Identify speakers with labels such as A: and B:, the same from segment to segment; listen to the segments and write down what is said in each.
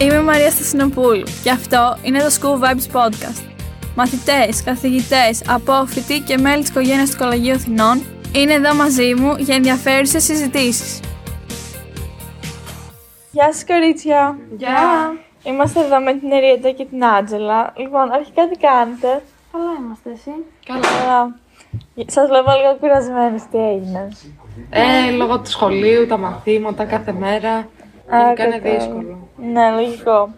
A: Είμαι η Μαρία Στασινοπούλου και αυτό είναι το School Vibes Podcast. Μαθητές, καθηγητές, απόφοιτοι και μέλη της οικογένειας του Κολεγίου Αθηνών είναι εδώ μαζί μου για ενδιαφέρουσες συζητήσεις. Γεια σας κορίτσια!
B: Γεια!
A: Είμαστε εδώ με την Εριέτα και την Άτζελα. Λοιπόν, αρχικά τι κάνετε;
B: Καλά είμαστε εσύ;
A: Καλά. Καλά. Σας βλέπω λίγο κουρασμένοι, τι έγινε;
B: Ε, λόγω του σχολείου, τα μαθήματα κάθε μέρα. Γενικά είναι
A: κατάλαβα.
B: δύσκολο.
A: Ναι, λογικό.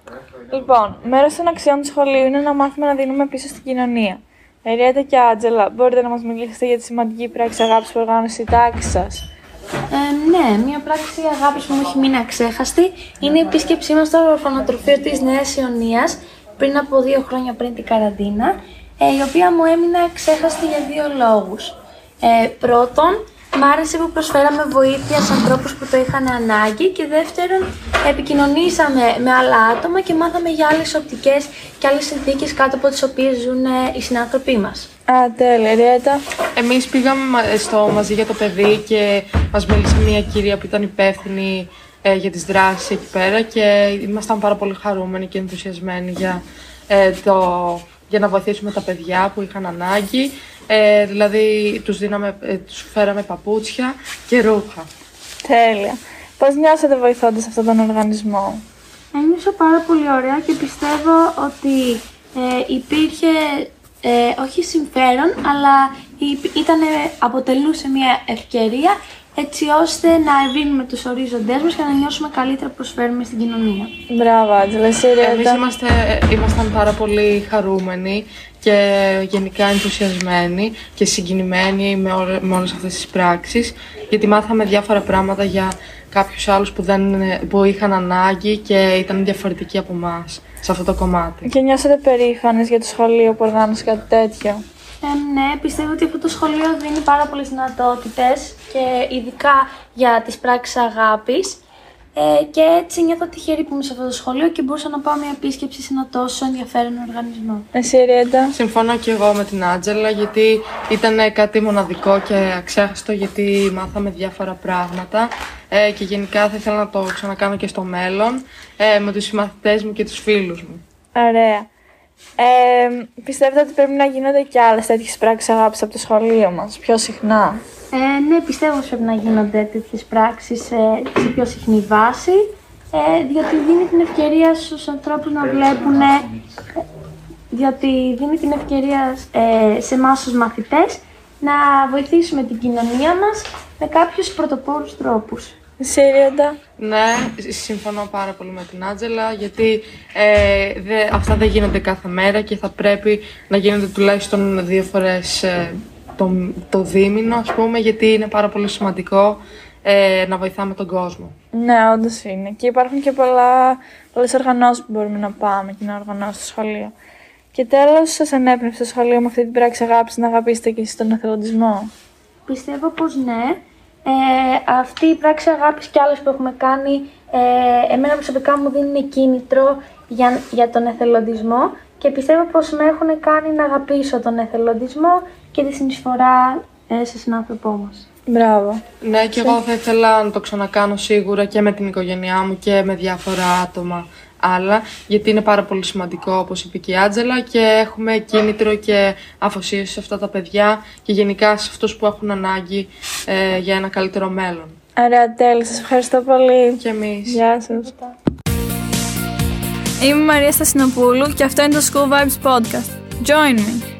A: Λοιπόν, μέρος των αξιών του σχολείου είναι να μάθουμε να δίνουμε πίσω στην κοινωνία. Εριέτα και Άτζελα, μπορείτε να μας μιλήσετε για τη σημαντική πράξη αγάπης που οργάνωσε η τάξη σας;
C: Ε, ναι, μια πράξη αγάπης που μου έχει μείνει αξέχαστη είναι η επίσκεψή μας στο ορφανοτροφείο της Νέας Ιωνίας πριν από δύο χρόνια πριν την καραντίνα, ε, η οποία μου έμεινε αξέχαστη για δύο λόγους. Ε, πρώτον, μ' άρεσε που προσφέραμε βοήθεια σε ανθρώπους που το είχαν ανάγκη και δεύτερον, επικοινωνήσαμε με άλλα άτομα και μάθαμε για άλλες οπτικές και άλλες συνθήκες κάτω από τις οποίες ζουν ε, οι συνάνθρωποι μας.
A: Α, τέλεια, Εριέτα.
B: Εμείς πήγαμε μα- στο μαζί για το παιδί και μας μίλησε μια κυρία που ήταν υπεύθυνη ε, για τις δράσεις εκεί πέρα και ήμασταν πάρα πολύ χαρούμενοι και ενθουσιασμένοι για, ε, το, για να βοηθήσουμε τα παιδιά που είχαν ανάγκη. Ε, δηλαδή τους, δίναμε, ε, τους φέραμε παπούτσια και ρούχα.
A: Τέλεια. Πώς νιώσατε βοηθώντας αυτόν τον οργανισμό;
C: Ένιωσα πάρα πολύ ωραία και πιστεύω ότι ε, υπήρχε ε, όχι συμφέρον, αλλά υπ- ήτανε, αποτελούσε μια ευκαιρία έτσι ώστε να ευρύνουμε τους ορίζοντές μας και να νιώσουμε καλύτερα που προσφέρουμε στην κοινωνία.
A: Μπράβο, Άτζελα, εσύ,
B: Εμείς
A: Εριέτα.
B: είμαστε, ήμασταν πάρα πολύ χαρούμενοι και γενικά ενθουσιασμένοι και συγκινημένοι με, όλε, με όλες αυτές τις πράξεις γιατί μάθαμε διάφορα πράγματα για κάποιους άλλους που, δεν, που είχαν ανάγκη και ήταν διαφορετικοί από εμάς σε αυτό το κομμάτι.
A: Και νιώσατε περήφανες για το σχολείο που οργάνωσε κάτι τέτοιο;
C: Ε, ναι, πιστεύω ότι αυτό το σχολείο δίνει πάρα πολλές δυνατότητες και ειδικά για τις πράξεις αγάπης. Ε, και έτσι νιώθω τυχερή που είμαι σε αυτό το σχολείο και μπορούσα να πάω μια επίσκεψη σε ένα τόσο ενδιαφέρον οργανισμό.
A: Εσύ, Εριέτα.
B: Συμφωνώ και εγώ με την Άτζελα γιατί ήταν κάτι μοναδικό και αξέχαστο γιατί μάθαμε διάφορα πράγματα ε, και γενικά θα ήθελα να το ξανακάνω και στο μέλλον ε, με τους συμμαθητές μου και τους φίλους μου.
A: Ωραία. Ε, πιστεύετε ότι πρέπει να γίνονται και άλλες τέτοιες πράξεις αγάπης από το σχολείο μας πιο συχνά;
C: Ε, ναι, πιστεύω ότι πρέπει να γίνονται τέτοιες πράξεις σε, σε πιο συχνή βάση, ε, διότι δίνει την ευκαιρία στους ανθρώπους να βλέπουν, ε, διότι δίνει την ευκαιρία ε, σε εμάς τους μαθητές να βοηθήσουμε την κοινωνία μας με κάποιους πρωτοπόρους τρόπους.
A: Εσύ, Εριέτα.
B: Ναι, συμφωνώ πάρα πολύ με την Άτζελα γιατί ε, δε, αυτά δεν γίνονται κάθε μέρα και θα πρέπει να γίνονται τουλάχιστον δύο φορές ε, το, το δίμηνο ας πούμε γιατί είναι πάρα πολύ σημαντικό ε, να βοηθάμε τον κόσμο.
A: Ναι, όντως είναι. Και υπάρχουν και πολλά, πολλές οργανώσεις που μπορούμε να πάμε και να οργανώσουμε στο σχολείο. Και τέλος, σας ενέπνευσε το σχολείο με αυτή την πράξη αγάπης να αγαπήσετε και εσείς τον εθελοντισμό.
C: Πιστεύω πως ναι. Ε, αυτή η πράξη αγάπης και άλλες που έχουμε κάνει, ε, εμένα προσωπικά μου δίνουν κίνητρο για, για τον εθελοντισμό και πιστεύω πως με έχουν κάνει να αγαπήσω τον εθελοντισμό και τη συνεισφορά ε, σε συνάνθρωπό μας.
A: Μπράβο.
B: Ναι, και εγώ θα ήθελα να το ξανακάνω σίγουρα και με την οικογένειά μου και με διάφορα άτομα άλλα, γιατί είναι πάρα πολύ σημαντικό, όπως είπε και η Άτζελα, και έχουμε κίνητρο και αφοσίωση σε αυτά τα παιδιά και γενικά σε αυτούς που έχουν ανάγκη ε, για ένα καλύτερο μέλλον.
A: Ωραία, τέλεια. Σας ευχαριστώ πολύ.
B: Και εμείς.
A: Γεια σας. Είμαι η Μαρία Στασινοπούλου και αυτό είναι το School Vibes Podcast. Join me!